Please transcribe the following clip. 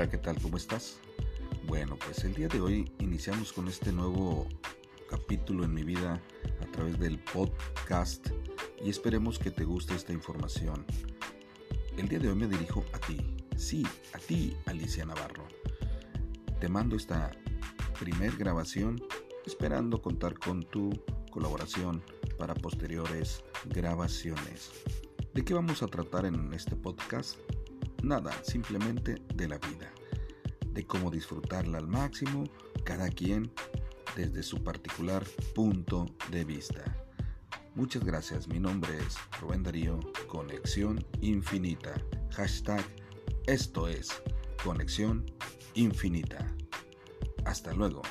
Hola, ¿qué tal? ¿Cómo estás? Bueno, pues el día de hoy iniciamos con este nuevo capítulo en mi vida a través del podcast y esperemos que te guste esta información. El día de hoy me dirijo a ti, sí, a ti, Alicia Navarro. Te mando esta primer grabación esperando contar con tu colaboración para posteriores grabaciones. ¿De qué vamos a tratar en este podcast? Nada, simplemente de la vida, de cómo disfrutarla al máximo, cada quien desde su particular punto de vista. Muchas gracias, mi nombre es Rubén Darío, Conexión Infinita. Hashtag esto es Conexión Infinita. Hasta luego.